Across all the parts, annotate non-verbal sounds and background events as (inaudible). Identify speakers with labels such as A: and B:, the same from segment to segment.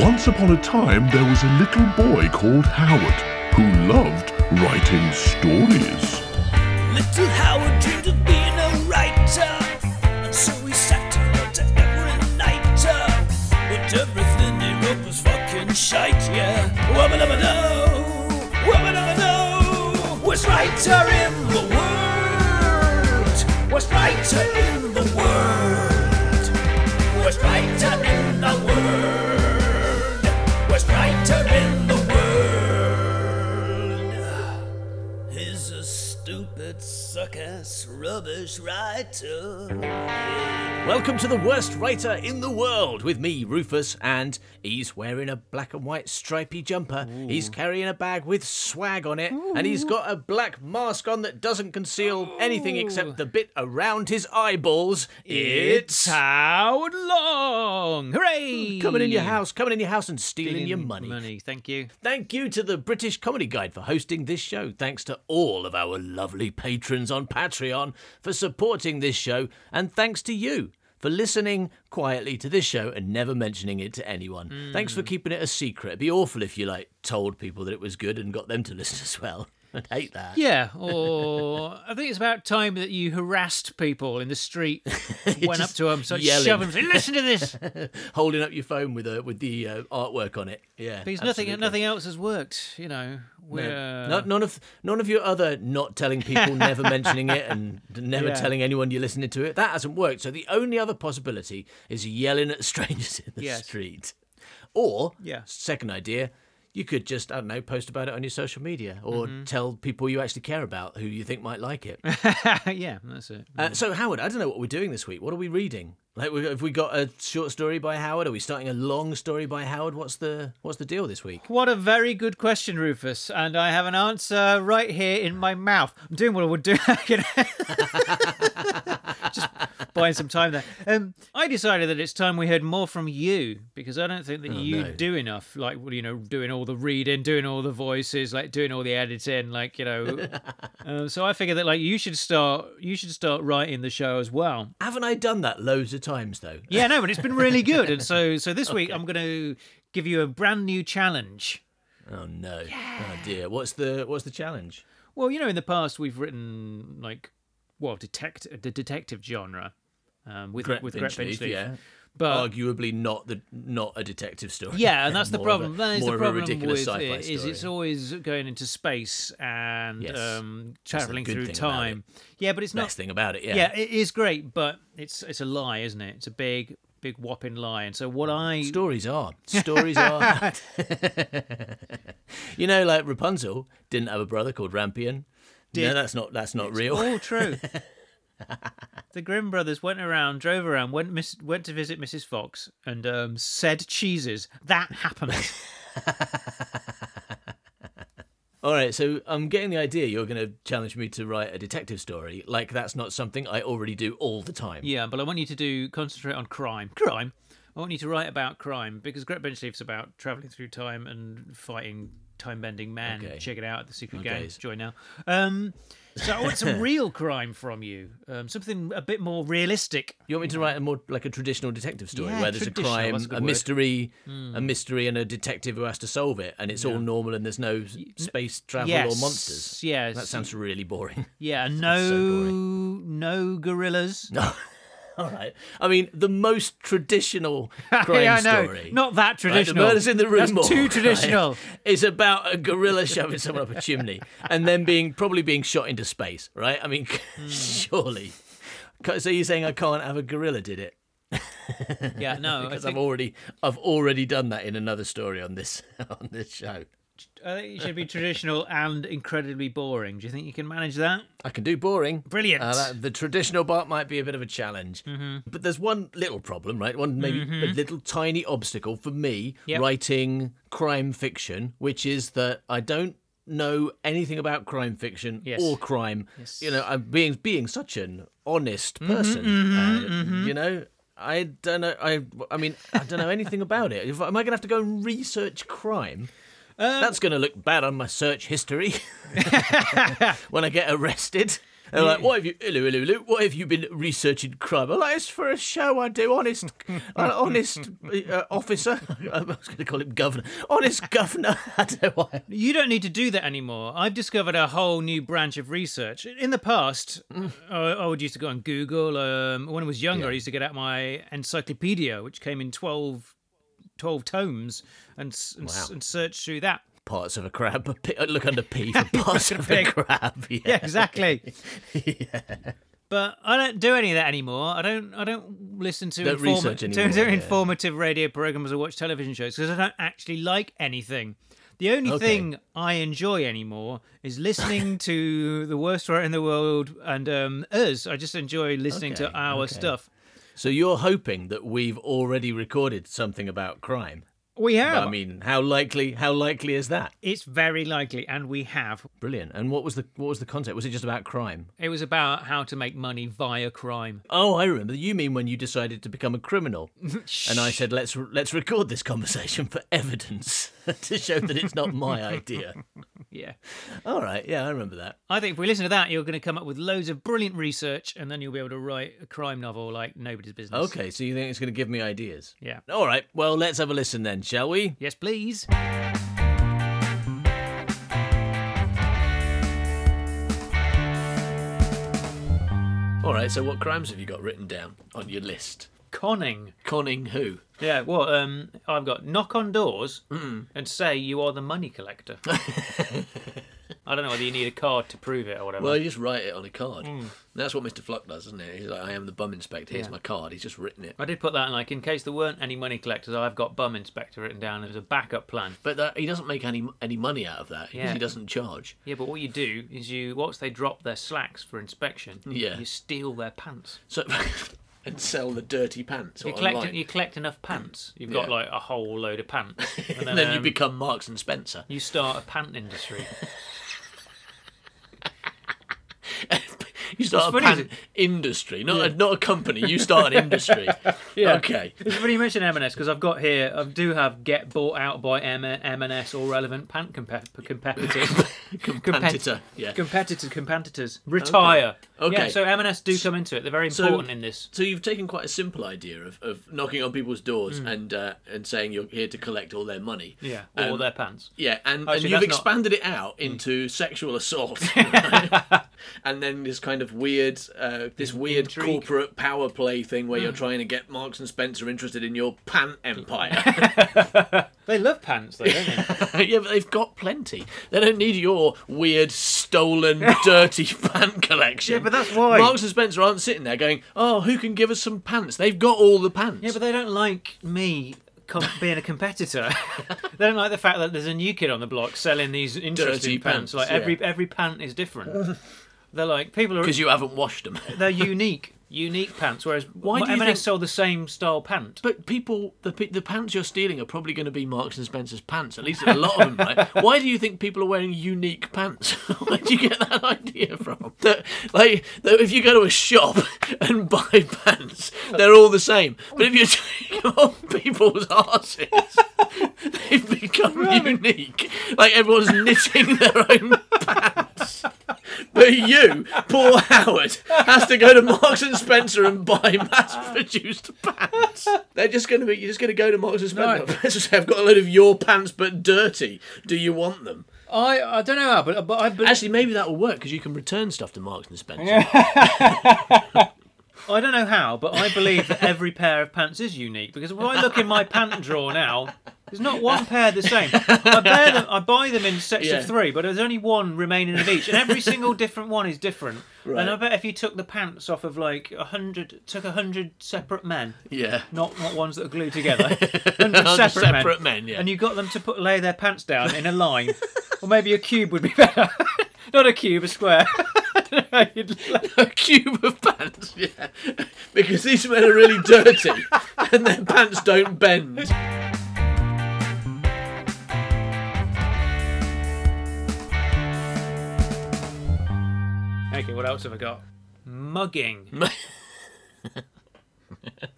A: Once upon a time, there was a little boy called Howard who loved writing stories.
B: Little Howard dreamed of being a writer, and so he sat and wrote to every night. But everything he wrote was fucking shite, yeah. Wubba dubba do, wubba dubba do. Worst writer in the world, worst writer in suck-ass, rubbish writer.
C: Welcome to the worst writer in the world with me, Rufus, and he's wearing a black and white stripy jumper. He's carrying a bag with swag on it, and he's got a black mask on that doesn't conceal anything except the bit around his eyeballs. It's
D: Howard Long! Hooray!
C: coming in your house, coming in your house and stealing,
D: Stealing
C: your money.
D: Money, thank you.
C: Thank you to the British Comedy Guide for hosting this show. Thanks to all of our lovely patrons on Patreon for supporting this show. And thanks to you for listening quietly to this show and never mentioning it to anyone. Thanks for hmm. keeping it a secret. It'd be awful if you like told people that it was good and got them to listen as well. (laughs) I'd hate that.
D: Yeah, or I think it's about time that you harassed people in the street, (laughs) went up to them, so
C: yelling.
D: shove them, say, listen to this. (laughs)
C: Holding up your phone with a, with the uh, artwork on it. Yeah.
D: Because nothing, nothing else has worked, you know. We're,
C: No, no- none of none of your other not telling people, never mentioning it, and never
D: Yeah.
C: telling anyone you're listening to it. That hasn't worked. So the only other possibility is yelling at strangers in the
D: Yes.
C: street, or
D: Yeah.
C: second idea, you could just I don't know post about it on your social media or
D: Mm-hmm.
C: tell people you actually care about who you think might like it. (laughs)
D: yeah, that's it.
C: Uh, so Howard, I don't know what we're doing this week. What are we reading? Like, have we got a short story by Howard? Are we starting a long story by Howard? What's the what's the deal this week?
D: What a very good question, Rufus. And I have an answer right here in my mouth. I'm doing what I would do. (laughs) Just buying some time there. Um, I decided that it's time we heard more from you because I don't think that you
C: no.
D: do enough. Like, well, you know, doing all the reading, doing all the voices, like doing all the editing, like you know. (laughs) um, so I figured that like you should start, you should start writing the show as well.
C: Haven't I done that loads of times though?
D: Yeah, no, but it's been really good. And (laughs) so, so this week I'm going to give you a brand new challenge.
C: Oh no! Oh dear! What's the what's the challenge?
D: Well, you know, in the past we've written like, well, detect the detective genre um, with
C: Gret
D: with Gret
C: Pinchleaf. yeah.
D: But
C: Arguably not the not a detective story.
D: yeah, and that's (laughs) the
C: More of a-
D: problem. That is the problem
C: ridiculous
D: with it, is it's always going into space and
C: Yes.
D: um, traveling through time. Yeah, but it's not.
C: Best thing about it, yeah.
D: Yeah, it is great, but it's it's a lie, isn't it? It's a big big whopping lie. And so what I
C: Stories are. Stories are. (laughs) (laughs) you know, like Rapunzel didn't have a brother called Rampion.
D: Did-
C: No, that's not that's not real.
D: all true. (laughs) the Grimm brothers went around, drove around, went miss, went to visit Mrs. Fox, and um, said cheeses. That happened. (laughs)
C: All right, so I'm getting the idea you're going to challenge me to write a detective story. Like that's not something I already do all the time.
D: yeah, but I want you to do concentrate on crime. Crime. I want you to write about crime because Gret Benchleaf's about traveling through time and fighting time-bending man.
C: Okay.
D: Check it out at the Secret
C: Okay.
D: Games. Join now. Um, so I want some real crime from you. Um, something a bit more realistic.
C: You want me to write a more like a traditional detective story
D: Yeah,
C: where there's a crime,
D: a
C: a mystery, a mystery, and a detective who has to solve it, and it's all normal and there's no space travel
D: yes.
C: or monsters.
D: Yes.
C: That sounds really boring.
D: Yeah, (laughs) no,
C: so
D: no gorillas.
C: No. (laughs) All right. I mean, the most traditional crime (laughs)
D: yeah, I know.
C: story.
D: Not that
C: Right,
D: traditional.
C: the murders in the room.
D: That's too (laughs)
C: right,
D: traditional.
C: is about a gorilla shoving someone up a chimney and then being probably being shot into space. Right? I mean,
D: Hmm.
C: surely. So you're saying I can't have a gorilla? Did it?
D: Yeah, no.
C: Because
D: think,
C: I've already I've already done that in another story on this on this show.
D: I think it should be traditional and incredibly boring. Do you think you can manage that?
C: I can do boring.
D: Brilliant.
C: Uh, that- the traditional part might be a bit of a challenge.
D: Mm-hmm.
C: But there's one little problem, right? One maybe a little tiny obstacle for me
D: Yep.
C: writing crime fiction, which is that I don't know anything about crime fiction
D: Yes.
C: or crime. You know, I'm being being such an honest
D: Mm-hmm,
C: person. uh, You know, I don't know. I I mean, I don't know anything about it. If, am I going to have to go and research crime?
D: Uh,
C: That's going to look bad on my search history (laughs) when I get arrested. They're like, "What have you, hello, hello, hello, what have you been researching crime?" I'm like, "It's for a show I do, honest, honest uh, officer." (laughs) I was going to call him governor, honest governor. (laughs) I don't know why.
D: You don't need to do that anymore. I've discovered a whole new branch of research. In the past,
C: Mm.
D: I, I would used to go on Google. Um, when I was younger, I used to get out my encyclopedia, which came in 12, 12 tomes, and, and,
C: Wow.
D: and search through that.
C: Parts of a crab. (laughs) Look under P for (laughs) parts of a crab. (laughs) Yeah.
D: Yeah, exactly. But I don't do any of that anymore. I don't. I don't listen to
C: Don't research
D: to-
C: anymore,
D: to
C: yeah.
D: informative radio programs or watch television shows because I don't actually like anything. The only
C: Okay.
D: thing I enjoy anymore is listening to the worst writer in the world and um, us. I just enjoy listening to our
C: okay.
D: stuff.
C: So you're hoping that we've already recorded something about crime.
D: We have.
C: I mean, how likely? How likely is that?
D: it's very likely, and we have.
C: Brilliant. And what was the what was the concept? Was it just about crime?
D: It was about how to make money via crime.
C: Oh, I remember. You mean when you decided to become a criminal? (laughs) and I said, let's let's record this conversation for evidence (laughs) to show that it's not my idea.
D: Yeah.
C: All right. Yeah, I remember that.
D: I think if we listen to that, you're going to come up with loads of brilliant research, and then you'll be able to write a crime novel like nobody's business.
C: Okay. So you think it's going to give me ideas?
D: Yeah.
C: All right. Well, let's have a listen then, shall we?
D: Yes, please.
C: All right. So what crimes have you got written down on your list?
D: Conning.
C: Conning who?
D: Yeah, well, um, I've got knock on doors and say you are the money collector. (laughs) I don't know whether you need a card to prove it or whatever.
C: Well, you just write it on a card. That's what Mr. Fluck does, isn't it? He's like, I am the bum inspector. Here's
D: Yeah.
C: my card. He's just written it.
D: I did put that in, like, in case there weren't any money collectors, I've got bum inspector written down as a backup plan.
C: But that, he doesn't make any any money out of that because
D: Yeah.
C: he doesn't charge.
D: Yeah, but what you do is you, once they drop their slacks for inspection,
C: Yeah.
D: you steal their pants.
C: So (laughs) and sell the dirty pants
D: You
C: online.
D: collect, you collect enough pants. You've got
C: Yeah.
D: like a whole load of pants, (laughs) and
C: and then you
D: um,
C: become Marks and Spencer.
D: you start a pant industry. (laughs)
C: You start a
D: What's funny
C: pant industry, not a, not a company. You start an industry. (laughs)
D: Yeah.
C: Okay.
D: It's funny you mention M&S because I've got here, I do have get bought out by M- M&S or relevant pant compe- competitors.
C: Competitor. (laughs) Yeah.
D: Competitor competitors. Retire.
C: Okay.
D: Yeah, so M&S do come into it. They're very
C: So-
D: important in this.
C: So you've taken quite a simple idea of, of knocking on people's doors
D: Hmm.
C: and uh, and saying you're here to collect all their money.
D: Yeah, or
C: Um,
D: their pants.
C: Yeah, and,
D: Actually,
C: and you've
D: that's not-
C: expanded it out into sexual assault, (laughs) right? and then this kind of weird, uh, this weird
D: Intrigue.
C: corporate power play thing where you're trying to get Marks and Spencer interested in your pant empire. (laughs)
D: They love pants, though, don't they? (laughs)
C: yeah, but they've got plenty. They don't need your weird, stolen, (laughs) dirty pant collection.
D: Yeah, but that's why.
C: Marks and Spencer aren't sitting there going, "Oh, who can give us some pants?" They've got all the pants.
D: yeah, but they don't like me com- being a competitor. they don't like the fact that there's a new kid on the block selling these interesting pants.
C: pants,
D: Like
C: yeah.
D: every every pant is different. They're like people are
C: because you haven't washed them.
D: they're unique, unique pants. Whereas
C: Why do you
D: M&S
C: think-
D: sell the same style pant?
C: But people, the pe- the pants you're stealing are probably going to be Marks and Spencer's pants. At least a lot of them, right? (laughs) Why do you think people are wearing unique pants? (laughs) Where do you get that idea from? That like that if you go to a shop (laughs) and buy pants, they're all the same. But if you take on people's asses, they've become unique. Like everyone's knitting their own pants. But you, poor Howard, has to go to Marks and Spencer and buy mass-produced pants. They're just going to be. You're just going to go to Marks and Spencer. (laughs)
D: No.
C: Let's say, I've got a load of your pants, but dirty. Do you want them?
D: I I don't know how, but but I but
C: Actually, maybe that will work because you can return stuff to Marks and Spencer.
D: I don't know how, but I believe that every pair of pants is unique because when I look in my pant drawer now, there's not one pair the same. I, bear them, I buy them in sets
C: Yeah.
D: of three, but there's only one remaining of each, and every (laughs) single different one is different.
C: Right.
D: And I bet if you took the pants off of like a hundred, took a hundred separate men,
C: Yeah.
D: not not ones that are glued together, (laughs) hundred separate,
C: separate
D: men,
C: men, yeah.
D: and you got them to put lay their pants down in a line, or maybe a cube would be better. (laughs) not a cube, a square. I don't know how you'd
C: A cube of pants, yeah. Because these men are really dirty and their pants don't bend.
D: Okay, what else have I got? Mugging. (laughs)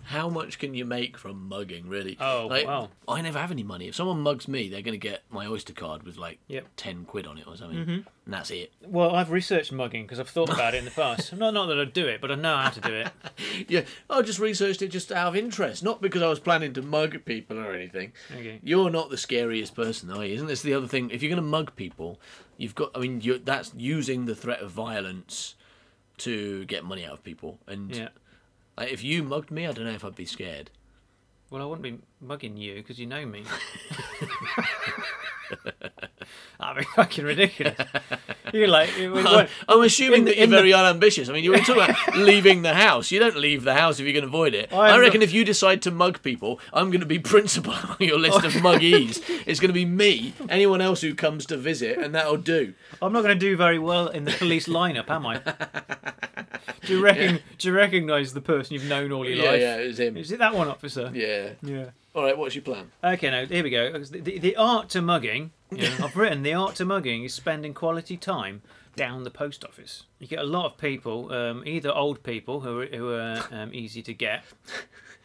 C: how much can you make from mugging, really?
D: Oh,
C: like,
D: wow.
C: I never have any money. If someone mugs me, they're going to get my Oyster card with like
D: Yep.
C: 10 quid on it or something.
D: Mm-hmm.
C: And that's it.
D: Well, I've researched mugging because I've thought about it in the past. not not that I'd do it, but I know how to do it. (laughs)
C: Yeah, I just researched it just out of interest, not because I was planning to mug people or anything.
D: Okay.
C: You're not the scariest person, are you? Isn't this the other thing? If you're going to mug people, you've got. I mean, you're, that's using the threat of violence to get money out of people. And
D: Yeah.
C: Like, if you mugged me, I don't know if I'd be scared.
D: Well, I wouldn't be mugging you because you know me. (laughs) (laughs) (laughs) That'd be fucking ridiculous. You're like,
C: I'm, I'm assuming
D: in
C: that you're
D: in the-
C: very unambitious. I mean, you were talking about (laughs) leaving the house. You don't leave the house if you can avoid it. i
D: I'm
C: reckon
D: not-
C: if you decide to mug people, I'm going to be (laughs) principal on your list of muggies. It's going to be me, anyone else who comes to visit, and that'll do.
D: I'm not going to do very well in the police lineup, am I? Do you reckon? Do you recognise the person you've known all your
C: Yeah,
D: life?
C: yeah, it was him.
D: Is it that one, officer?
C: Yeah.
D: Yeah.
C: All right, what's your plan?
D: Okay, now here we go. The, the, the art to mugging, (laughs) know, I've written the art to mugging is spending quality time down the post office. You get a lot of people, um, either old people who are, who are (laughs) um, easy to get,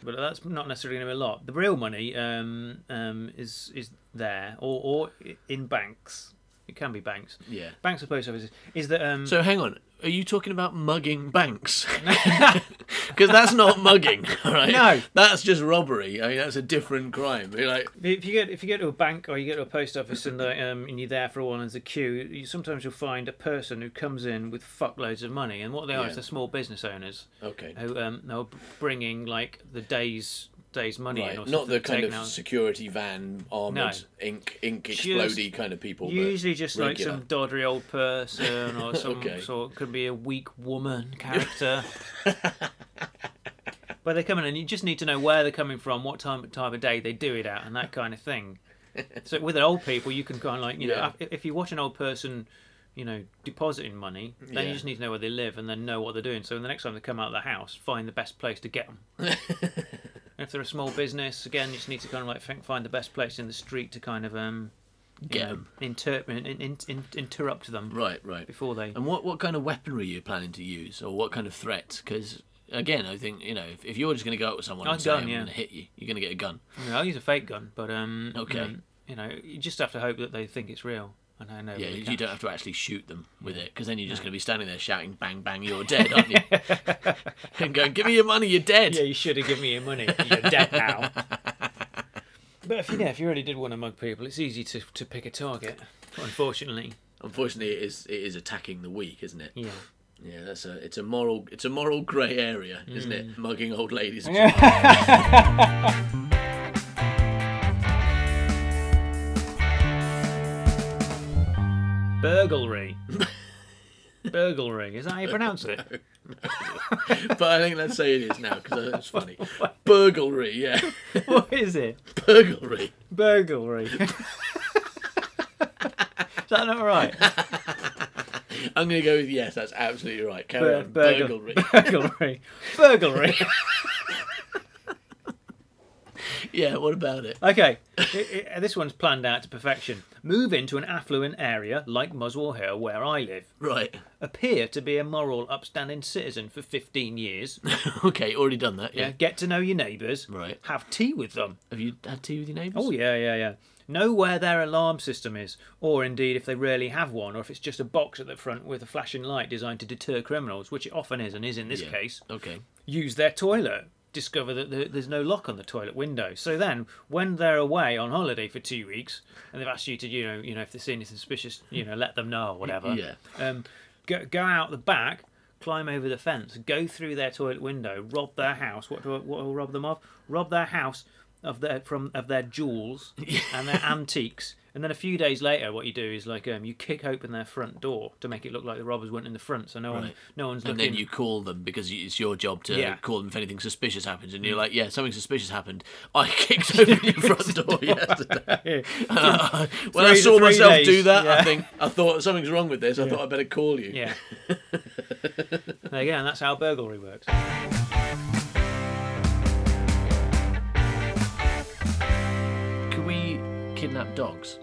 D: but that's not necessarily going to be a lot. The real money um, um, is is there, or or in banks. It can be banks.
C: Yeah.
D: Banks or post offices. Is that um,
C: So hang on. Are you talking about mugging banks? (laughs) (laughs) Because that's not mugging, (laughs) all right?
D: No.
C: That's just robbery. I mean, that's a different crime. You're like,
D: If you get if you get to a bank or you get to a post office and the, um, and you're there for a while and there's a queue, you, sometimes you'll find a person who comes in with fuckloads of money, and what they are
C: Yeah.
D: is they're small business owners
C: okay.
D: who um they're bringing like the day's day's money in, or
C: Right, not the kind of
D: out.
C: security van, armoured,
D: No.
C: ink, ink explodey kind of people.
D: Usually just like some doddery old person or (laughs) some
C: Okay.
D: sort could be a weak woman (laughs) character. (laughs) but they come in and you just need to know where they're coming from, what time time of day they do it at, and that kind of thing. So with an old people, you can kind of like you know
C: Yeah.
D: if- if you watch an old person, you know, depositing money, then
C: Yeah.
D: you just need to know where they live and then know what they're doing. So the next time they come out of the house, find the best place to get them. And if they're a small business, again, you just need to kind of like think, find the best place in the street to kind of um,
C: Get
D: know,
C: 'em.
D: inter- in, in, in, interrupt them
C: Right, right.
D: before they.
C: And what, what kind of weaponry are you planning to use, or what kind of threat? Because again, I think you know, if, if you're just going to go out with someone
D: A
C: and say
D: gun,
C: I'm
D: yeah.
C: going to hit you, you're going to get a gun.
D: Mean, I'll use a fake gun, but um,
C: Okay.
D: um, you know, you just have to hope that they think it's real. I know.
C: Yeah, you don't have to actually shoot them with it, because then you're just going to be standing there shouting "bang bang, you're dead," aren't you? (laughs) and going, "Give me your money, you're dead."
D: Yeah, you should have given me your money. You're dead now. (laughs) But if you, yeah, if you really did want to mug people, it's easy to, to pick a target. Unfortunately,
C: Unfortunately, it is it is attacking the weak, isn't it?
D: yeah.
C: Yeah, that's a it's a moral it's a moral grey area, isn't
D: Mm.
C: it? Mugging old ladies. (laughs)
D: Burglary. (laughs) Burglary. Is that how you pronounce it? (laughs)
C: but I think let's say it is now because it's funny. (laughs) Burglary, yeah,
D: what is it?
C: burglary.
D: Burglary. is that not right?
C: I'm going to go with yes. That's absolutely right. Carry
D: Bur-
C: on. Burglary.
D: Burglary. Burglary. (laughs)
C: yeah. What about it?
D: Okay, I- I- this one's planned out to perfection. Move into an affluent area like Muswell Hill, where I live.
C: Right.
D: Appear to be a moral, upstanding citizen for 15 years. (laughs)
C: okay. Already done that. Yeah.
D: Yeah, get to know your neighbours.
C: Right.
D: Have tea with them.
C: Have you had tea with your neighbours?
D: Oh yeah, yeah, yeah. Know where their alarm system is, or indeed if they really have one, or if it's just a box at the front with a flashing light designed to deter criminals, which it often is and is in this
C: Yeah.
D: case.
C: Okay.
D: use their toilet. Discover that there- there's no lock on the toilet window. So then, when they're away on holiday for two weeks, and they've asked you to, you know, you know, if they see anything suspicious, you know, let them know or whatever.
C: Yeah.
D: Um, go go out the back, climb over the fence, go through their toilet window, rob their house. What do I, what will rob them of? Rob their house of their from of their jewels (laughs) and their antiques. And then a few days later, what you do is like um, you kick open their front door to make it look like the robbers weren't in the front, so no one,
C: Right.
D: no one's
C: And
D: looking.
C: then you call them because it's your job to
D: Yeah.
C: call them if anything suspicious happens, and you're like, "Yeah, something suspicious happened. I (laughs) kicked open your (laughs) front door (laughs) yesterday." Uh, when I
D: Three-
C: saw
D: three
C: myself
D: days,
C: do that, I
D: yeah.
C: think I thought something's wrong with this. I thought I'd better call you.
D: Yeah. there you go, and that's how burglary works.
C: Kidnap dogs?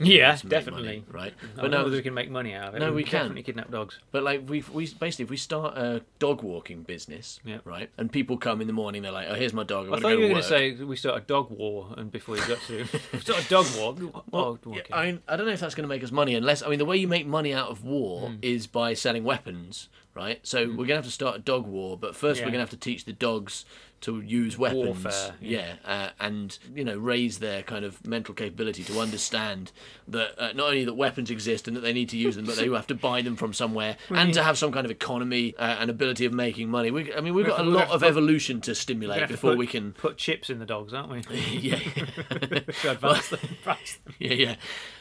D: Yeah, definitely.
C: money, right?
D: I
C: But no,
D: we can make money out of it.
C: No,
D: We
C: we
D: can definitely kidnap dogs.
C: But like we we basically if we start a dog walking business,
D: Yeah.
C: right? And people come in the morning, they're like, "Oh, here's my dog.
D: I
C: got
D: thought you were going to say we start a dog war, and before you got to we (laughs) (laughs) start a dog war.
C: Well,
D: oh,
C: yeah. I mean, I don't know if that's going to make us money unless I mean the way you make money out of war
D: Hmm.
C: is by selling weapons, right? So we're going to have to start a dog war, but first
D: Yeah.
C: we're going to have to teach the dogs to use weapons,
D: Warfare,
C: yeah, uh, and you know raise their kind of mental capability to understand that uh, not only that weapons exist and that they need to use them, but they have to buy them from somewhere and to have some kind of economy uh, and ability of making money. We, I mean, we've got a lot of evolution to stimulate
D: have to
C: before
D: put-
C: we can.
D: put chips in the dogs, aren't we? (laughs)
C: yeah, (laughs)
D: to advance them. (laughs) advance them.
C: Yeah, yeah.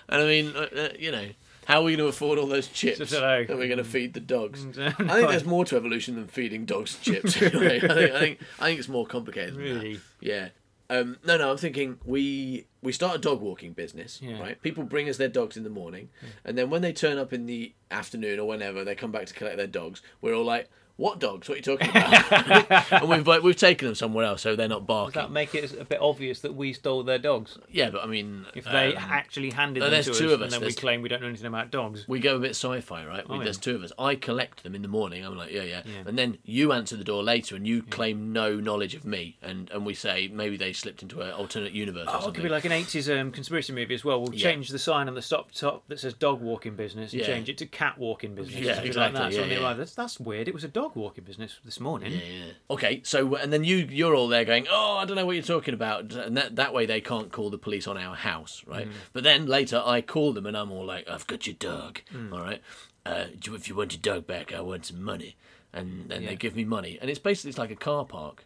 C: And I mean, uh, uh, you know, how are we going to afford all those chips
D: Just
C: that we're going to feed the dogs?
D: Mm,
C: I think there's (laughs) more to evolution than feeding dogs chips. (laughs) Anyway, I think I think I think it's more complicated. Than that.
D: Really?
C: Yeah. Um, no, no. I'm thinking we we start a dog walking business,
D: Yeah.
C: right? People bring us their dogs in the morning, and then when they turn up in the afternoon or whenever they come back to collect their dogs, we're all like. What dogs? What are you talking about? (laughs) and we've like, we've taken them somewhere else, so they're not
D: Does
C: barking.
D: that make it a bit obvious that we stole their dogs?
C: Yeah, but I mean,
D: If they
C: um,
D: actually handed
C: no,
D: them
C: there's
D: to
C: two
D: us,
C: of us.
D: and then we
C: There's-
D: claim we don't know anything about dogs.
C: we go a bit sci-fi, right? We,
D: Oh, yeah.
C: There's two of us. I collect them in the morning. I'm like, yeah, yeah,
D: Yeah.
C: and then you answer the door later, and you claim no knowledge of me, and and we say maybe they slipped into an alternate universe or
D: Oh, it
C: something.
D: could be like an 80s um, conspiracy movie as well. We'll
C: Yeah.
D: change the sign on the stop top that says dog walking business and
C: Yeah.
D: change it to cat walking business.
C: Yeah,
D: Something
C: exactly,
D: Like that. So
C: yeah,
D: when they
C: yeah.
D: arrive, that's, that's weird. It was a dog walking business this morning.
C: yeah, yeah. Okay, so and then you you're all there going, oh, I don't know what you're talking about, and that that way they can't call the police on our house, right?
D: Mm.
C: But then later I call them and I'm all like, I've got your dog,
D: Mm.
C: all right. Uh, if you want your dog back, I want some money, and then
D: Yeah.
C: they give me money, and it's basically it's like a car park,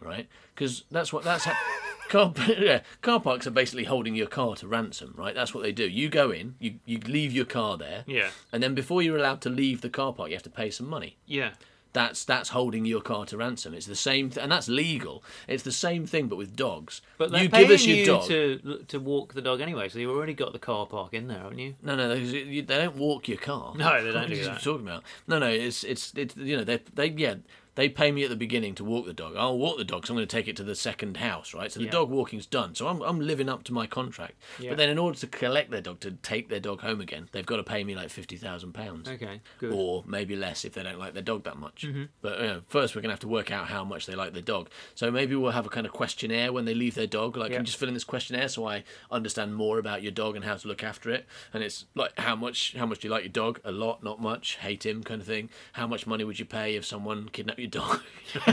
C: right? Because that's what that's how. (laughs) Car, (laughs) yeah, car parks are basically holding your car to ransom, right? That's what they do. You go in, you, you leave your car there,
D: Yeah.
C: and then before you're allowed to leave the car park, you have to pay some money
D: Yeah.
C: that's that's holding your car to ransom. It's the same, th- and that's legal. It's the same thing, but with dogs.
D: But they're
C: you
D: paying
C: give us your
D: you
C: dog.
D: to to walk the dog anyway, so you've already got the car park in there, haven't you?
C: No, no, they, you- they don't walk your car.
D: No, they don't
C: What
D: do
C: are you
D: that.
C: talking about? No, no, it's it's it's you know they they yeah they pay me at the beginning to walk the dog. I'll walk the dog, so I'm going to take it to the second house, right? So the
D: Yeah.
C: dog walking's done. So I'm I'm living up to my contract.
D: Yeah.
C: But then in order to collect their dog to take their dog home again, they've got to pay me like fifty thousand pounds.
D: Okay, good.
C: or maybe less if they don't like their dog that much.
D: Mm-hmm.
C: But you know, first, we're going to have to work out how much they like their dog. So maybe we'll have a kind of questionnaire when they leave their dog. Like,
D: Yeah.
C: can you just fill in this questionnaire so I understand more about your dog and how to look after it? And it's like, how much, how much do you like your dog? A lot, not much. Hate him, kind of thing. How much money would you pay if someone kidnapped dog? (laughs)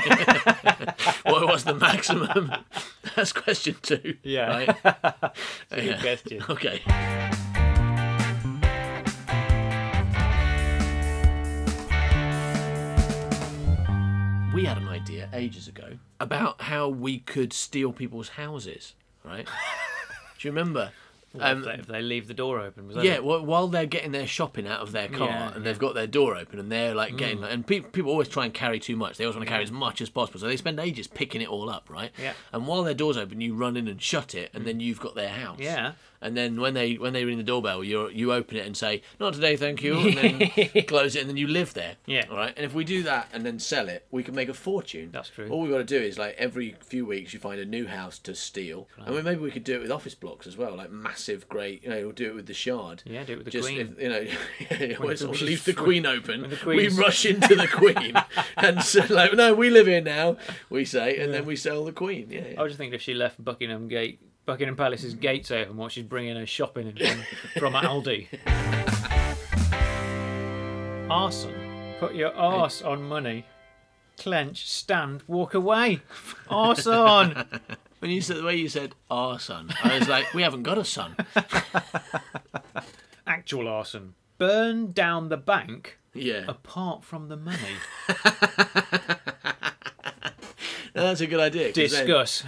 C: what was the maximum? (laughs) That's question two.
D: Yeah.
C: Right? (laughs) Yeah.
D: question.
C: Okay. We had an idea ages ago about how we could steal people's houses, right? Do you remember?
D: If, they, if they leave the door open, was that
C: Um, Yeah, well, while they're getting their shopping out of their car
D: Yeah,
C: and they've got their door open and they're like getting,
D: Mm.
C: and pe- people always try and carry too much. They always want to carry as much as possible, so they spend ages picking it all up, right?
D: Yeah.
C: And while their door's open, you run in and shut it, and then you've got their house.
D: Yeah.
C: And then when they when they ring the doorbell, you you open it and say not today, thank you, and then (laughs) close it, and then you live there.
D: Yeah.
C: All right. And if we do that and then sell it, we can make a fortune.
D: That's true.
C: All we've got to do is like every few weeks you find a new house to steal, and we, maybe we could do it with office blocks as well, like massive, great. You know, we'll do it with the shard.
D: Yeah, do it with the
C: Just
D: Queen.
C: If, you know, (laughs) yeah, always
D: the-
C: sort of leave the queen open.
D: the
C: we rush into the queen (laughs) and say, like, no, we live here now. We say, and then we sell the queen. Yeah. yeah.
D: I was just thinking if she left Buckingham Gate, Buckingham Palace's gates open while she's bringing her shopping in from, from Aldi. Arson. Put your arse on money. Clench, stand, walk away. Arson. (laughs)
C: When you said the way you said arson, I was like, we haven't got a son. (laughs)
D: Actual arson. Burn down the bank
C: Yeah,
D: apart from the money. (laughs)
C: That's a good idea. 'cause then-
D: Discuss.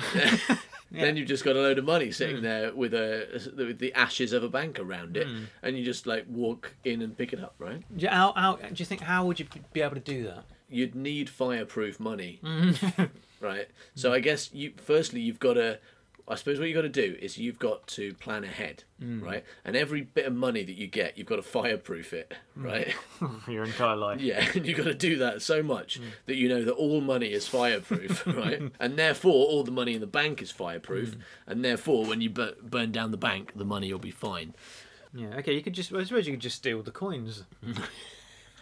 C: Then, you've just got a load of money sitting hmm. there with a with the ashes of a bank around it, hmm. and you just like walk in and pick it up, right?
D: Do you, how, how, do you think how would you be able to do that?
C: You'd need fireproof money, hmm. (laughs) right? So I guess you firstly you've got to I suppose what you've got to do is you've got to plan ahead, mm. right? And every bit of money that you get, you've got to fireproof it, mm. right? (laughs)
D: Your entire life.
C: Yeah, (laughs) and you've got to do that so much mm. that you know that all money is fireproof, (laughs) right? And therefore, all the money in the bank is fireproof, and therefore, when you bur- burn down the bank, the money will be fine.
D: Yeah. Okay. You could just. I suppose you could just steal the coins.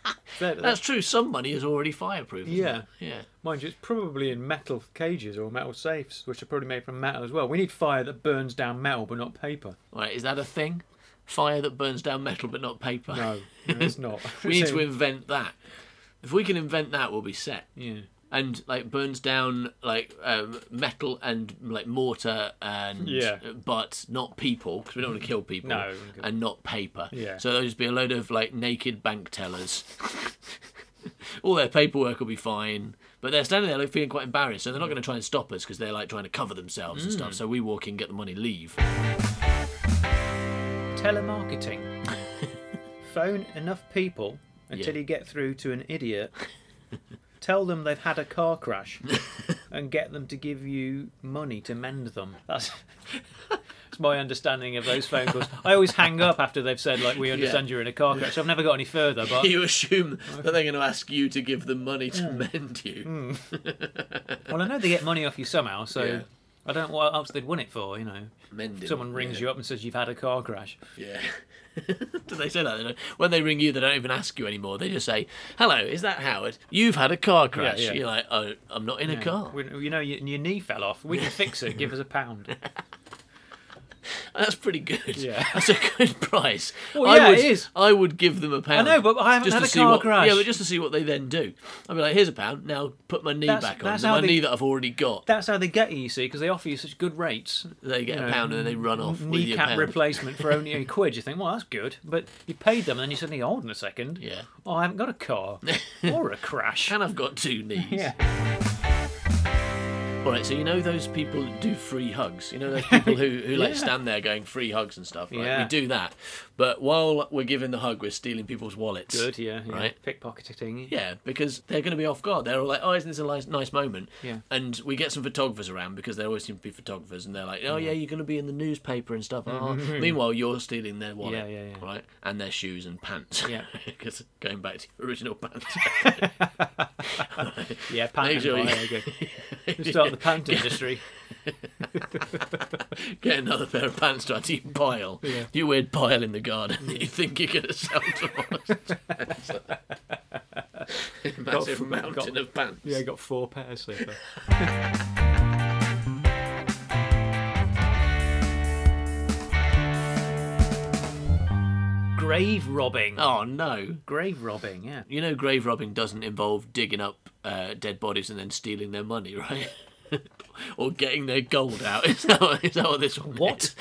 D: (laughs) That-
C: That's true. Some money is already fireproof.
D: Yeah.
C: it? yeah.
D: Mind you, it's probably in metal cages or metal safes, which are probably made from metal as well. We need fire that burns down metal, but not paper.
C: Right, is that a thing? Fire that burns down metal but not paper.
D: No, no it's not. (laughs)
C: we need to (laughs) invent that. If we can invent that, we'll be set.
D: Yeah.
C: And like burns down like um, metal and like mortar and
D: Yeah.
C: but not people because we don't want to kill people.
D: No, we wouldn't kill-
C: and not paper.
D: Yeah.
C: So there'll just be a load of like naked bank tellers. (laughs) All their paperwork will be fine, but they're standing there like feeling quite embarrassed, so they're not going to try and stop us because they're like trying to cover themselves and
D: Mm.
C: stuff. So we walk in, get the money, leave.
D: Telemarketing. (laughs) Phone enough people until
C: Yeah.
D: you get through to an idiot. (laughs) Tell them they've had a car crash, (laughs) and get them to give you money to mend them. That's. (laughs) That's my understanding of those phone calls. I always hang up after they've said like, "We understand you're in a car crash." I've never got any further, but (laughs)
C: you assume that they're going to ask you to give them money to mend you. Hmm.
D: well, I know they get money off you somehow, so
C: Yeah.
D: I don't know what else they'd win it for. You know,
C: Mending.
D: someone rings
C: yeah.
D: you up and says you've had a car crash.
C: Yeah. (laughs) Do they say that? They When they ring you, they don't even ask you anymore. They just say, "Hello, is that Howard? You've had a car crash."
D: yeah.
C: You're like, "Oh, I'm not in a car."
D: We- You know, your, your knee fell off. We can fix it. Give us a pound. (laughs)
C: That's pretty good.
D: Yeah. (laughs)
C: that's a good price.
D: Well,
C: I
D: yeah,
C: would,
D: it is.
C: I would give them a pound.
D: I know, but I haven't
C: just
D: had
C: to
D: a
C: see
D: car
C: what,
D: crash.
C: Yeah, but just to see what they then do. I'd be like, "Here's a pound. Now put my knee
D: That's-
C: back on.
D: that's how
C: my
D: they-
C: knee that I've already got."
D: That's how they get you, you see, because they offer you such good rates.
C: They get a pound and then they run off with your
D: Kneecap
C: pound.
D: replacement for only a (laughs) quid. You think, well, that's good, but you paid them, and then you suddenly hold on a second.
C: Yeah.
D: Oh, I haven't got a car (laughs) or a crash.
C: And I've got two knees.
D: Yeah.
C: All right, so you know those people that do free hugs. You know those people who, who like (laughs)
D: Yeah.
C: stand there going free hugs and stuff. Right? We do that, but while we're giving the hug, we're stealing people's wallets.
D: Good, yeah, yeah.
C: Right.
D: Pickpocketing.
C: Yeah, because they're going to be off guard. They're all like, "Oh, isn't this a nice, nice moment?"
D: Yeah.
C: And we get some photographers around because there always seem to be photographers, and they're like, "Oh yeah, you're going to be in the newspaper and stuff." Oh. (laughs) Meanwhile, you're stealing their wallet,
D: Yeah, yeah, yeah.
C: right, and their shoes and pants.
D: Yeah. (laughs)
C: because going back to your original pants.
D: Yeah,
C: pants. Sure you- (laughs)
D: Start the pant industry. (laughs)
C: Get another pair of pants to add to pile.
D: Yeah.
C: Your weird pile in the garden that you think you're going to sell to us. (laughs) Massive
D: f-
C: mountain
D: got-
C: of pants.
D: Yeah, got four pairs so. Grave robbing.
C: Oh no.
D: Grave robbing, yeah.
C: You know, grave robbing doesn't involve digging up uh, dead bodies and then stealing their money, (laughs) right? Or getting their gold out. (laughs) Is that what, is that what this one
D: What?
C: is?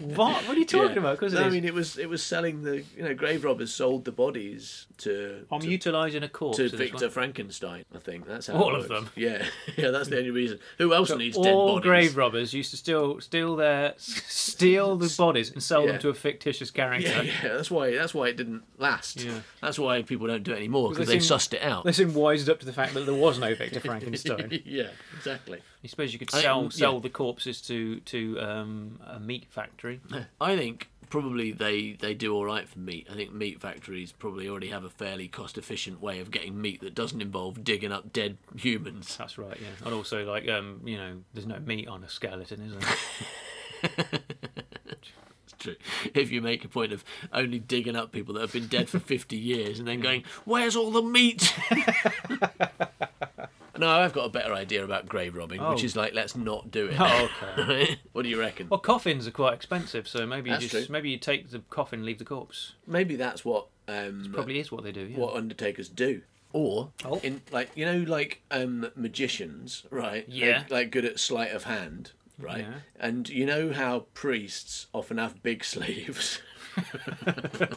D: What? What are you talking
C: Yeah.
D: about? Because
C: No, I mean, it was it was selling the you know grave robbers sold the bodies to
D: I'm
C: to,
D: utilising a corpse.
C: to Victor. Frankenstein. I think that's how
D: All
C: it
D: of them? (laughs)
C: Yeah, yeah, that's the only reason. Who else needs dead bodies?
D: All grave robbers used to steal steal their (laughs) steal the bodies and sell
C: Yeah.
D: them to a fictitious character.
C: Yeah, yeah, that's why that's why it didn't last.
D: Yeah.
C: That's why people don't do it anymore because
D: they
C: they
D: seem-
C: sussed it out.
D: They seem wised up to the fact that there was no Victor Frankenstein.
C: yeah, exactly.
D: I suppose you could
C: I-
D: sell
C: um,
D: sell
C: yeah.
D: the corpses to to um, a meat factory.
C: I think probably they they do all right for meat. I think meat factories probably already have a fairly cost efficient way of getting meat that doesn't involve digging up dead humans.
D: That's right, yeah. And also, like, um, you know, there's no meat on a skeleton, is there? (laughs)
C: It's true. If you make a point of only digging up people that have been dead for 50 years and then going, Where's all the meat? (laughs) no, I've got a better idea about grave robbing, which
D: Oh.
C: is like, let's not do it.
D: Oh, (laughs) okay.
C: what do you reckon?
D: well, coffins are quite expensive, so maybe you
C: That's
D: just
C: true.
D: maybe you take the coffin, leave the corpse.
C: Maybe that's what um,
D: Probably is what they do. Yeah.
C: what undertakers do. Or
D: Oh.
C: in like you know like um magicians, right?
D: Yeah.
C: Like, like good at sleight of hand, right?
D: Yeah.
C: And you know how priests often have big (laughs) sleeves. (laughs)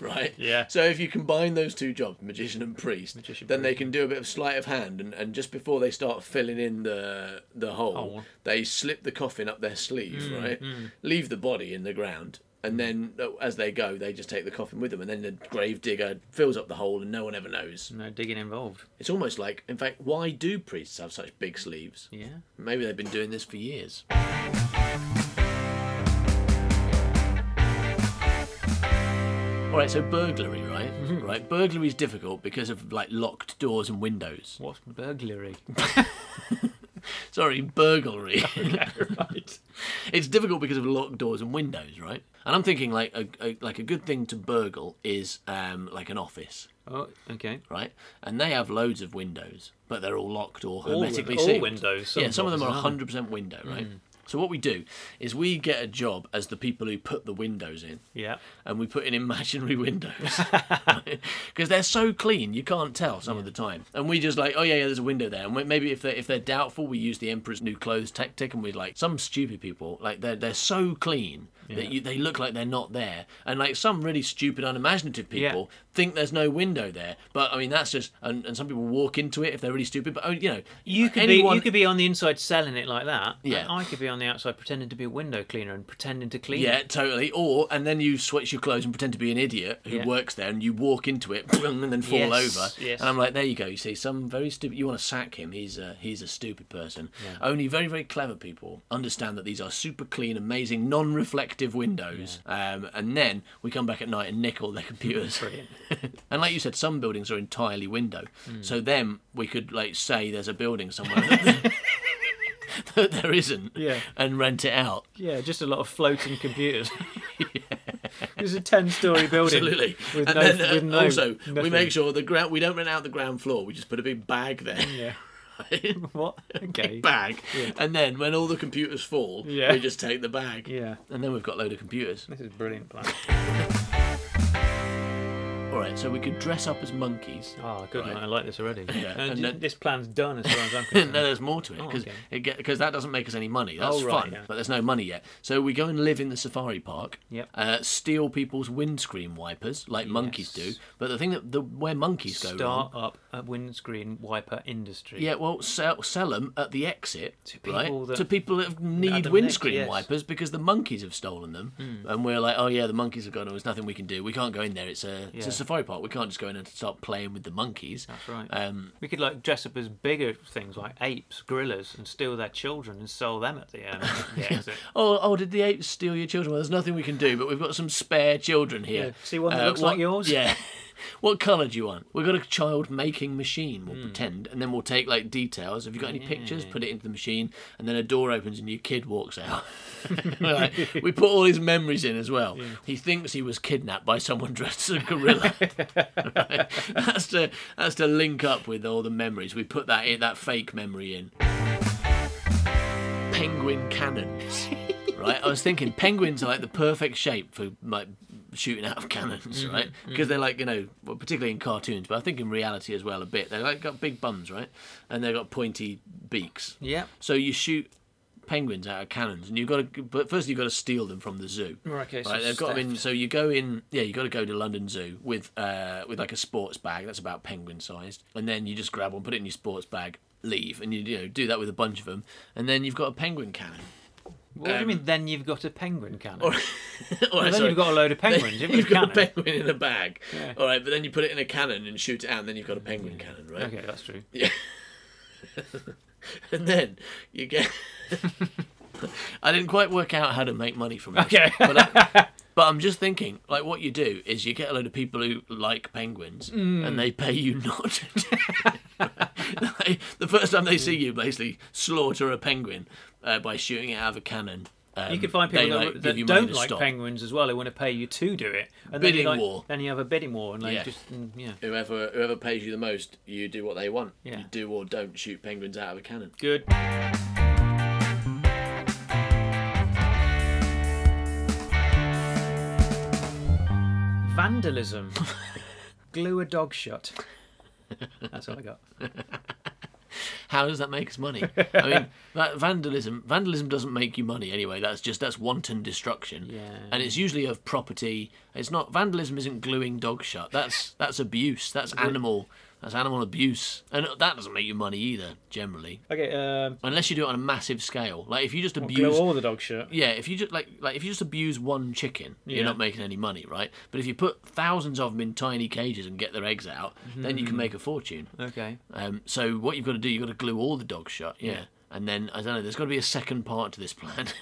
C: right?
D: Yeah.
C: So if you combine those two jobs, magician and priest,
D: Magician,
C: then they can do a bit of sleight of hand and, and just before they start filling in the the hole,
D: Hole.
C: they slip the coffin up their sleeve,
D: Mm,
C: right? Leave the body in the ground and then uh, as they go, they just take the coffin with them, and then the grave digger fills up the hole, and no one ever knows.
D: No digging involved.
C: It's almost like, in fact, why do priests have such big sleeves?
D: Yeah.
C: Maybe they've been doing this for years. All right, so burglary, right? right, burglary is difficult because of like locked doors and windows.
D: What's burglary? (laughs)
C: Sorry, burglary. (laughs)
D: right. (laughs)
C: it's difficult because of locked doors and windows, right? And I'm thinking like a, a like a good thing to burgle is um, like an office,
D: Oh, okay.
C: right? And they have loads of windows, but they're all locked or
D: All
C: hermetically
D: all
C: sealed.
D: windows, some
C: yeah, some of them are 100 percent window, right? So what we do is we get a job as the people who put the windows in.
D: Yeah.
C: and we put in imaginary (laughs) windows (laughs) because they're so clean you can't tell some of the time. And we just like, oh yeah, yeah, there's a window there. And maybe if they if they're doubtful, we use the Emperor's New Clothes tactic, and we like some stupid people like they're they're so clean that you, they look like they're not there. And like some really stupid, unimaginative people think there's no window there. But I mean that's just and, and some people walk into it if they're really stupid. But oh, you know,
D: You could
C: anyone,
D: be you could be on the inside selling it like that.
C: Yeah.
D: and I could be on the outside pretending to be a window cleaner and pretending to clean.
C: Yeah,
D: it.
C: totally. Or and then you switch your clothes and pretend to be an idiot who
D: Yeah.
C: works there, and you walk into it (laughs) and then fall
D: Yes,
C: over.
D: yes.
C: And I'm like, there you go. You see, some very stupid. You want to sack him? He's a he's a stupid person. Only very very clever people understand that these are super clean, amazing, non-reflective windows. Um, and then we come back at night and nick all their computers.
D: Brilliant. (laughs)
C: and like you said, some buildings are entirely window.
D: Hmm.
C: So then we could like say there's a building somewhere. that- (laughs) there isn't
D: Yeah.
C: and rent it out
D: Yeah, just a lot of floating computers. (laughs) It's a ten-story building.
C: Absolutely.
D: With
C: and
D: no,
C: then uh,
D: with no,
C: also we make sure the ground we don't rent out the ground floor. We just put a big bag there.
D: Yeah.
C: Right? (laughs)
D: What? (laughs) Okay.
C: Big bag. And then when all the computers fall,
D: Yeah.
C: we just take the bag.
D: Yeah.
C: And then we've got a load of computers.
D: This is a brilliant plan. (laughs)
C: Right, so we could dress up as monkeys.
D: Oh, good
C: Right.
D: man. I like this already.
C: Yeah,
D: And
C: and then-
D: this plan's done as far as I'm (laughs) concerned.
C: no, there's more to it
D: Oh,
C: because
D: okay.
C: because that doesn't make us any money. That's
D: Oh, right,
C: fun,
D: yeah.
C: but there's no money yet. So we go and live in the safari park.
D: Yep.
C: Uh, steal people's windscreen wipers like monkeys do. But the thing that the where monkeys go wrong
D: Start up a windscreen wiper industry.
C: Yeah, well, sell, sell them at the exit
D: To
C: right?
D: people that-
C: to people that need windscreen
D: yes. Hmm.
C: wipers because the monkeys have stolen them, and we're like, oh yeah, the monkeys have gone. There's nothing we can do. We can't go in there. It's a it's a safari park. We can't just go in and start playing with the monkeys.
D: That's right.
C: Um,
D: We could like dress up as bigger things like apes, gorillas, and steal their children and sell them at the, um, the exit.
C: oh, oh, did the apes steal your children? Well, there's nothing we can do, but we've got some spare children here. Uh,
D: Yeah, see one that looks like yours?
C: Yeah. (laughs) What colour do you want? We've got a child making machine. We'll hmm. pretend, and then we'll take like details. Have you got any pictures? Put it into the machine, and then a door opens and your kid walks out. (laughs) (laughs) Like, we put all his memories in as well. He thinks he was kidnapped by someone (laughs) dressed as a gorilla. Right? That's to that's to link up with all the memories. We put that in, that fake memory in. Penguin cannons. right? I was thinking penguins are like the perfect shape for like shooting out of (laughs) cannons, right? Because they're like you know, well, particularly in cartoons, but I think in reality as well a bit. They're like got big bums, right? And they've got pointy beaks.
D: Yeah.
C: So you shoot penguins out of cannons, and you've got to. But first, you've got to steal them from the zoo.
D: Right, okay, so
C: right, they've got them in. So you go in. Yeah, you got to go to London Zoo with uh with like a sports bag that's about penguin sized, and then you just grab one, put it in your sports bag, leave, and you you know do that with a bunch of them, and then you've got a penguin cannon.
D: What do you mean? Then you've got a penguin cannon. (laughs)
C: Or,
D: Well, then
C: sorry.
D: you've got a load of penguins. You've got
C: You've
D: a
C: got a penguin in a bag.
D: Yeah.
C: All right, but then you put it in a cannon and shoot it out, and then you've got a penguin cannon, right?
D: Okay, that's true. Yeah. (laughs)
C: And then you get. (laughs) I didn't quite work out how to make money from it.
D: Okay.
C: but, I, but I'm just thinking, like, what you do is you get a load of people who like penguins,
D: Mm.
C: and they pay you not. to- Like, the first time they see you, basically slaughter a penguin uh, by shooting it out of a cannon. Um,
D: You could find
C: they,
D: people
C: like,
D: that,
C: give you
D: that don't like
C: stop.
D: penguins as well who want to pay you to do it. And then
C: Bidding
D: you like,
C: war.
D: Then you have a bidding war, and like
C: Yeah.
D: just mm, yeah,
C: Whoever whoever pays you the most, you do what they want.
D: Yeah.
C: You do or don't shoot penguins out of a cannon.
D: good. Vandalism. (laughs) Glue a dog shut. That's all I got. (laughs)
C: How does that make us money? (laughs) I mean, that vandalism vandalism doesn't make you money anyway. That's just that's wanton destruction.
D: Yeah.
C: And it's usually of property. It's not vandalism isn't gluing dog shut. That's that's abuse. That's animal That's animal abuse, and that doesn't make you money either. Generally,
D: Okay, um,
C: unless you do it on a massive scale. Like if you just
D: glue
C: abuse
D: all the dog shit.
C: Yeah, if you just like like if you just abuse one chicken,
D: Yeah.
C: you're not making any money, right? But if you put thousands of them in tiny cages and get their eggs out, then you can make a fortune.
D: Okay.
C: Um, so what you've got to do, you've got to glue all the dogs shut, yeah. And then I don't know, there's got to be a second part to this plan. (laughs)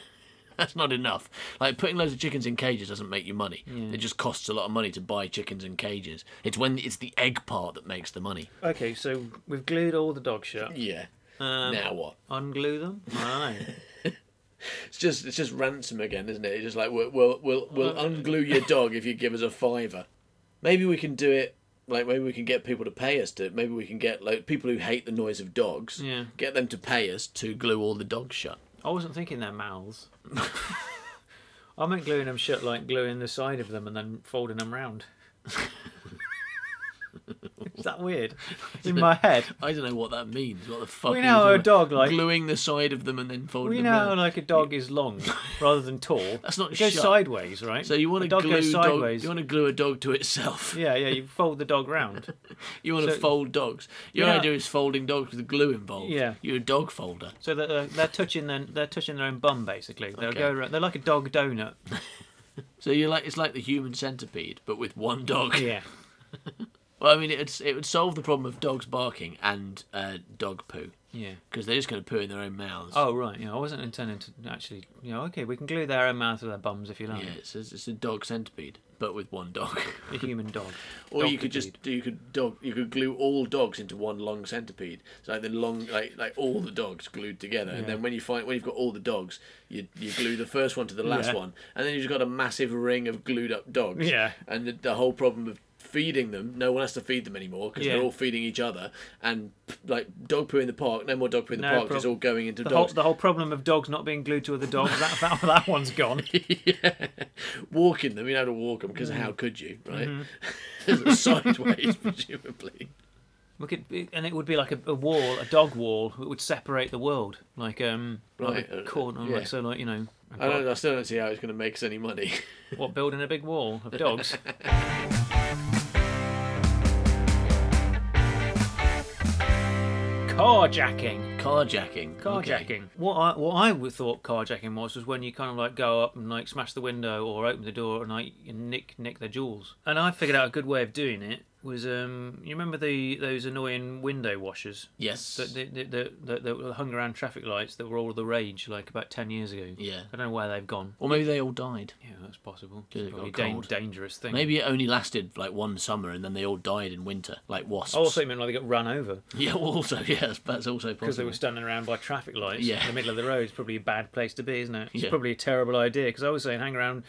C: That's not enough. Like putting loads of chickens in cages doesn't make you money. It just costs a lot of money to buy chickens in cages. It's when it's the egg part that makes the money.
D: Okay, so we've glued all the dog shut.
C: Yeah.
D: Um,
C: now what?
D: Unglue them? I don't know. (laughs)
C: It's just it's just ransom again, isn't it? It's just like we'll we'll we'll, we'll unglue your dog if you give us a fiver. Maybe we can do it. Like maybe we can get people to pay us to. Maybe we can get like people who hate the noise of dogs.
D: Yeah.
C: Get them to pay us to glue all the dogs shut.
D: I wasn't thinking their mouths. (laughs) I meant gluing them shut like gluing the side of them and then folding them round. (laughs) Is that weird? (laughs) In my head.
C: I don't know what that means. What the fuck?
D: We
C: are
D: know
C: you
D: how a dog like
C: gluing the side of them and then folding
D: we
C: them.
D: know like a dog is long (laughs) rather than tall.
C: That's not
D: it goes
C: shut.
D: sideways, right?
C: So you want to
D: dog
C: glue
D: goes
C: dog,
D: sideways.
C: You want to glue a dog to itself. (laughs)
D: Yeah, yeah, you fold the dog round.
C: You want to
D: So-
C: fold dogs. Your
D: Yeah.
C: idea is folding dogs with glue involved.
D: Yeah.
C: You're a dog folder.
D: So that uh, they're touching their they're touching their own bum basically. They'll
C: Okay.
D: go around, they're like a dog donut.
C: So you're like it's like the human centipede, but with one dog.
D: Yeah.
C: Well, I mean, it's it would solve the problem of dogs barking and uh, dog poo
D: Yeah.
C: because they're just going to poo in their own mouths.
D: Oh right, yeah. I wasn't intending to actually. You know, okay, we can glue their own mouths to their bums if you like.
C: yeah, it's, a- it's a dog centipede, but with one dog. (laughs)
D: A human dog. (laughs)
C: or you could just you could dog you could glue all dogs into one long centipede. So like the long like like all the dogs glued together, and
D: Yeah.
C: then when you find when you've got all the dogs, you you glue the first one to the last
D: Yeah.
C: one, and then you've just got a massive ring of glued up dogs.
D: Yeah.
C: and the, the whole problem of feeding them no one has to feed them anymore because
D: Yeah.
C: they're all feeding each other and like dog poo in the park no more dog poo in the
D: No
C: park 'cause it's all going into
D: The whole,
C: dogs
D: the whole problem of dogs not being glued to other dogs, that, that, (laughs) that one's gone. (laughs)
C: yeah. walking them you know how to walk them because
D: Mm.
C: how could you right
D: Mm-hmm. (laughs)
C: sideways presumably
D: We could, and it would be like a, a wall, a dog wall, that would separate the world, like um, like
C: Right,
D: a
C: uh,
D: corner,
C: yeah.
D: like so, like you know,
C: I don't I still don't see how it's going to make us any money
D: what building a big wall of dogs. Carjacking.
C: carjacking
D: Carjacking.
C: okay.
D: What I what I thought carjacking was was when you kind of like go up and like smash the window or open the door and like nick nick their jewels. And I figured out a good way of doing it was um you remember the those annoying window washers
C: yes
D: that that that, that, that, hung around traffic lights that were all the rage like about ten years ago.
C: yeah
D: I don't know where they've gone.
C: or maybe they all died
D: Yeah, that's possible.
C: Did it
D: It's probably
C: got cold?
D: dangerous thing.
C: maybe it only lasted like one summer and then they all died in winter like wasps
D: also meant like they got run over (laughs)
C: yeah also yes that's also possible.
D: because they were standing around by traffic lights
C: Yeah.
D: in the middle of the road. It's probably a bad place to be, isn't it? It's
C: Yeah.
D: probably a terrible idea because I was saying hang around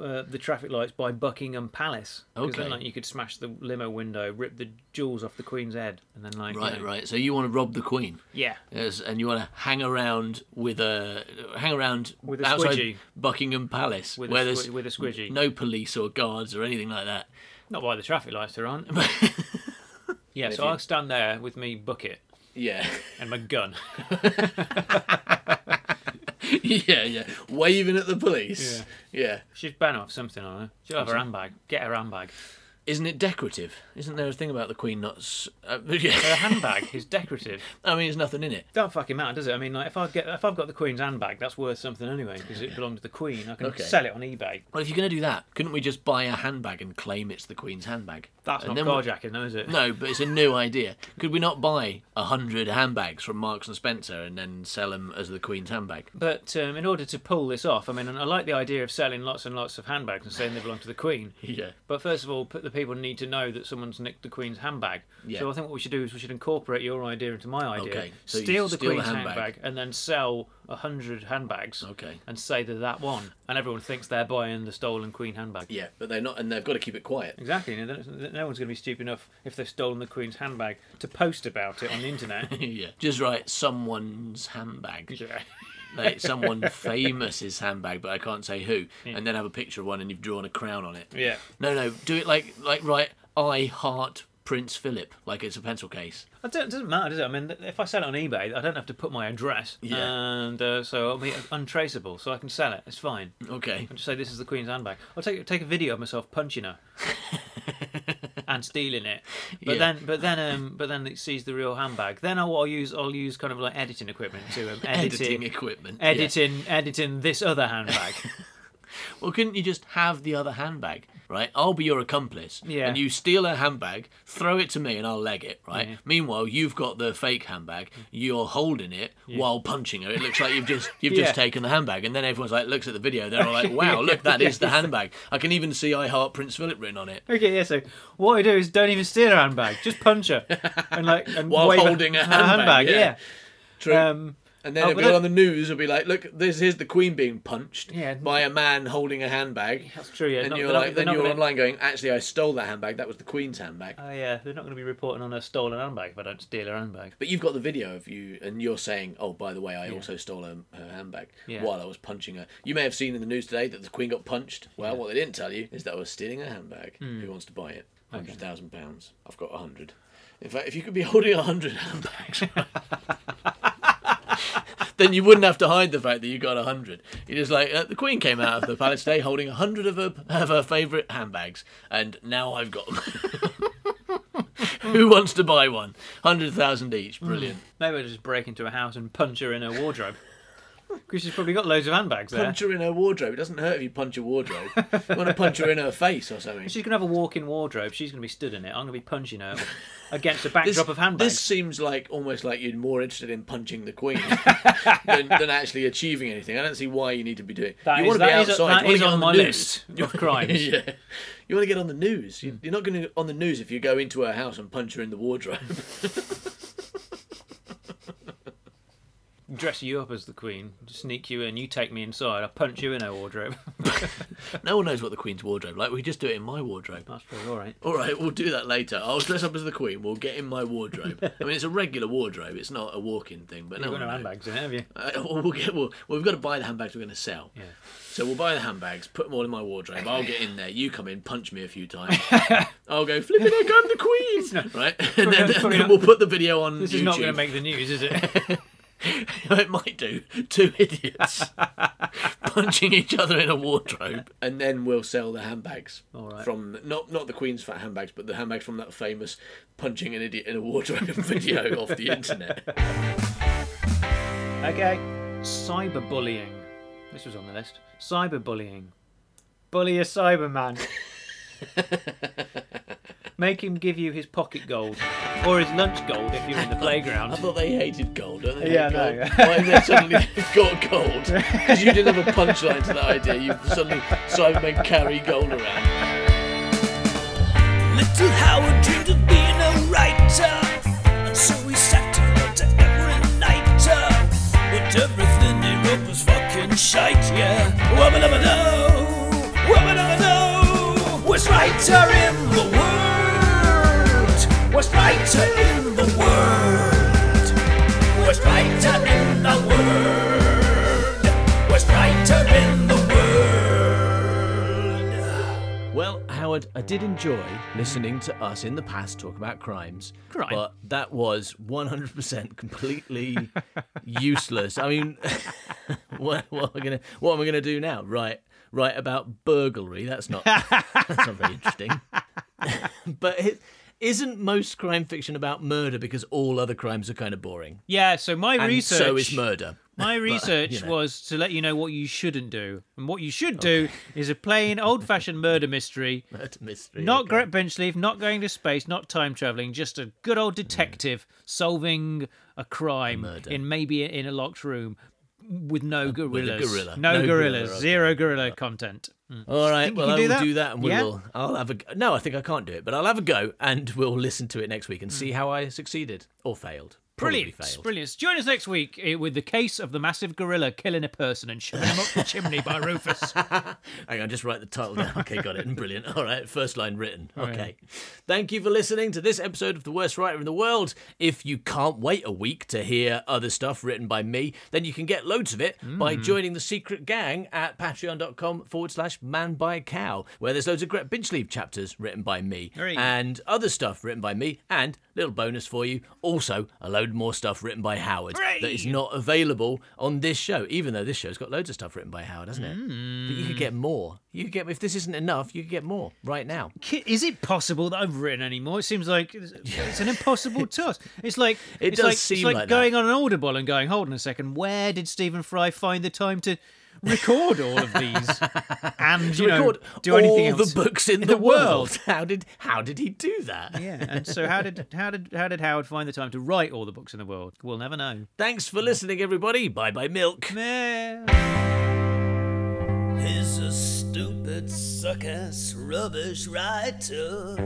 D: uh, the traffic lights by Buckingham Palace.
C: Okay.
D: then like you could smash the limo window, rip the jewels off the Queen's head, and then like you
C: right
D: know-
C: right so you want to rob the queen
D: yeah.
C: Yes, and you want to hang around with a hang around
D: With a
C: outside
D: squidgy.
C: Buckingham Palace,
D: With a
C: where
D: squi-
C: there's
D: with a squidgy.
C: no police or guards or anything like that.
D: Not by the traffic lights there aren't. (laughs) yeah, so
C: you-
D: I'll stand there with me bucket
C: Yeah,
D: and my gun. (laughs)
C: yeah, yeah, waving at the police. Yeah.
D: She's ban off something on her. She'll have her handbag. Get her handbag.
C: Isn't it decorative? Isn't there a thing about the queen not? s- Uh, (laughs)
D: Her handbag is decorative.
C: I mean, there's nothing in it.
D: Don't fucking matter, does it? I mean, like if I get if I've got the Queen's handbag, that's worth something anyway because it belonged to the Queen. I can
C: Okay.
D: sell it on eBay.
C: Well, if you're going to do that, couldn't we just buy a handbag and claim it's the queen's handbag?
D: That's
C: and
D: not
C: then we-
D: carjacking, though, is it?
C: No, but it's a new (laughs) idea. Could we not buy a hundred handbags from Marks and Spencer and then sell them as the Queen's handbag?
D: But um, in order to pull this off, I mean, I like the idea of selling lots and lots of handbags and saying they belong to the Queen. (laughs)
C: Yeah.
D: But first of all, p- the people need to know that someone's nicked the Queen's handbag.
C: Yeah.
D: So I think what we should do is we should incorporate your idea into my idea.
C: Okay, so
D: steal the
C: steal the
D: Queen's
C: handbag.
D: handbag. and then sell a hundred handbags.
C: Okay.
D: And say they're that one, and everyone thinks they're buying the stolen Queen handbag.
C: Yeah, but they're not, and they've got to keep it quiet.
D: Exactly. No one's going to be stupid enough if they've stolen the Queen's handbag to post about it on the internet. (laughs)
C: yeah, just write someone's handbag, (laughs)
D: yeah.
C: Like (laughs) someone famous's handbag, but I can't say who, and then have a picture of one and you've drawn a crown on it.
D: Yeah.
C: No, no, do it like like write I heart Prince Philip, like it's a pencil case.
D: It doesn't doesn't matter, does it? I mean, if I sell it on eBay, I don't have to put my address,
C: Yeah.
D: and uh, so I'll be untraceable, so I can sell it. It's fine.
C: Okay.
D: I'll just say this is the Queen's handbag. I'll take take a video of myself punching her. (laughs) and stealing it. But
C: Yeah.
D: then, but then, um, but then it sees the real handbag. Then I'll, I'll use, I'll use kind of like editing equipment to um, (laughs)
C: Editing
D: editing,
C: equipment. yeah.
D: editing, editing this other handbag. (laughs)
C: Well, couldn't you just have the other handbag, right? I'll be your accomplice.
D: Yeah.
C: And you steal a handbag, throw it to me, and I'll leg it, right?
D: Yeah.
C: Meanwhile, you've got the fake handbag. You're holding it while punching her. It looks like you've just you've just taken the handbag, and then everyone's like looks at the video. They're all like, (laughs) "Wow, look, that is the (laughs) handbag." I can even see "I Heart Prince Philip" written on it.
D: Okay, yeah. So what I do is don't even steal her handbag, just punch her, and like and (laughs)
C: While holding a handbag, yeah.
D: yeah.
C: True.
D: Um,
C: and then
D: oh,
C: it'll
D: but
C: be
D: that-
C: on the news. It'll be like, "Look, this here's the Queen being punched
D: Yeah.
C: by a man holding a handbag."
D: that's true. Yeah,
C: and
D: not-
C: you're
D: they're not-
C: like,
D: they're
C: then
D: not
C: you're
D: gonna-
C: online going, "Actually, I stole that handbag. That was the Queen's handbag."
D: Oh yeah, they're not going to be reporting on a stolen handbag if I don't steal her handbag.
C: But you've got the video of you, and you're saying, "Oh, by the way, I also stole her, her handbag
D: Yeah.
C: while I was punching her." You may have seen in the news today that the Queen got punched. Well, what they didn't tell you is that I was stealing her handbag.
D: Hmm.
C: Who wants to buy it? Hundred thousand pounds. I've got a hundred. In fact, if you could be (laughs) holding a hundred handbags, (laughs) then you wouldn't have to hide the fact that you got a hundred. You're just like uh, the Queen came out of the palace today holding a hundred of her of her favourite handbags, and now I've got them. (laughs) Who wants to buy one? Hundred thousand each. Brilliant.
D: Maybe I'll just break into a house and punch her in her wardrobe. Because she's probably got loads of handbags there.
C: Punch her in her wardrobe. It doesn't hurt if you punch a wardrobe. you want to punch her in her face or something.
D: She's going to have a walk-in wardrobe. She's going to be stood in it. I'm going to be punching her (laughs) against a backdrop of handbags.
C: This seems like almost like you're more interested in punching the queen (laughs) than, than actually achieving anything. I don't see why you need to be doing.
D: That
C: you
D: is-
C: want to be
D: that is-
C: outside.
D: that
C: you
D: is
C: to
D: on
C: on,
D: my list
C: news.
D: of crimes. (laughs)
C: yeah. You want to get on the news. Hmm. You're not going to on the news if you go into her house and punch her in the wardrobe.
D: Dress you up as the queen, sneak you in. You take me inside. I punch you in her wardrobe. (laughs)
C: no one knows what the queen's wardrobe like. We just do it in my wardrobe.
D: That's all right.
C: All right, we'll do that later. I'll dress up as the queen. We'll get in my wardrobe. (laughs) I mean, it's a regular wardrobe. It's not a walk-in thing, but no
D: You've got
C: one
D: no
C: knows.
D: handbags in it, have you? (laughs)
C: Uh, well, we'll get, well, we've got to buy the handbags we're going to sell.
D: Yeah.
C: So we'll buy the handbags, put them all in my wardrobe. I'll get in there. You come in, punch me a few times. I'll go, flipping heck, I'm the queen! right? And then,
D: not-
C: and
D: probably
C: then we'll put the video on
D: This
C: YouTube.
D: is not going to make the news, is it? (laughs)
C: it might do. Two idiots (laughs) punching each other in a wardrobe. And then we'll sell the handbags.
D: All right.
C: From not not the Queen's fat handbags, but the handbags from that famous punching an idiot in a wardrobe (laughs) video off the internet.
D: okay. Cyberbullying. This was on the list. Cyberbullying. Bully a Cyberman. Make him give you his pocket gold or his lunch gold if you're in the (laughs) playground.
C: I thought they hated gold, don't they?
D: Yeah,
C: hate
D: no, yeah.
C: Why have they suddenly (laughs) (laughs) got gold? Because you didn't have a punchline to that idea. You suddenly Cybermen carry gold around.
B: Little Howard dreamed of being a writer, and so he sat and wrote every night. uh, But everything he wrote was fucking shite, yeah. Wubba dubba doo, wubba dubba doo. Worst writer worst writer in the world, worst writer in the world, worst writer in the world.
C: Well, Howard, I did enjoy listening to us in the past talk about crimes,
D: Crime?
C: but that was 100% completely (laughs) useless. I mean, (laughs) what, what am I gonna what am I gonna do now? Right, write about burglary? That's not that's not very interesting. (laughs) but it, isn't most crime fiction about murder because all other crimes are kind of boring?
D: Yeah, so my
C: And
D: research
C: so is murder.
D: My (laughs) research
C: you know.
D: was to let you know what you shouldn't do. And what you should do (laughs) is a plain old fashioned murder mystery. (laughs)
C: Murder mystery.
D: Not
C: okay.
D: Gret Benchleaf, not going to space, not time traveling, just a good old detective solving a crime
C: murder.
D: in maybe in a locked room with no uh, gorillas.
C: gorilla.
D: No,
C: No
D: gorillas.
C: gorilla, okay.
D: Zero gorilla content. Mm.
C: All right, well, I will
D: that?
C: do that, and we
D: Yeah?
C: will. I'll have a. go- No, I think I can't do it, but I'll have a go, and we'll listen to it next week and see how I succeeded or failed.
D: Brilliant. Brilliant. Join us next week eh, with the case of the massive gorilla killing a person and shoving him up the chimney by Rufus. (laughs)
C: Hang on, just write the title down. Okay, got it. (laughs) Brilliant. All right, first line written. Okay. Thank you for listening to this episode of The Worst Writer in the World. If you can't wait a week to hear other stuff written by me, then you can get loads of it by
D: Hmm.
C: joining the secret gang at patreon.com forward slash man buy cow, where there's loads of Gret Binchleaf chapters written by me
D: Hooray.
C: and other stuff written by me, and little bonus for you, also a load load more stuff written by Howard that is not available on this show, even though this show's got loads of stuff written by Howard, hasn't it? But you could hmm. get more. You could get if this isn't enough, you could get more right now.
D: Is it possible that I've written any more? It seems like it's, an impossible (laughs) task. It's like
C: It
D: it's
C: does
D: like,
C: seem
D: it's like,
C: like that.
D: going on an Audible and going, hold on a second, where did Stephen Fry find the time to record all of these (laughs) and you know
C: record
D: do anything
C: all
D: else
C: the books in,
D: in
C: the,
D: the world? (laughs)
C: How did how did he do that?
D: Yeah, and so how did (laughs) how did how did Howard find the time to write all the books in the world? We'll never know.
C: Thanks for listening, everybody. Bye bye, milk.
B: He's a stupid, suck ass, rubbish writer.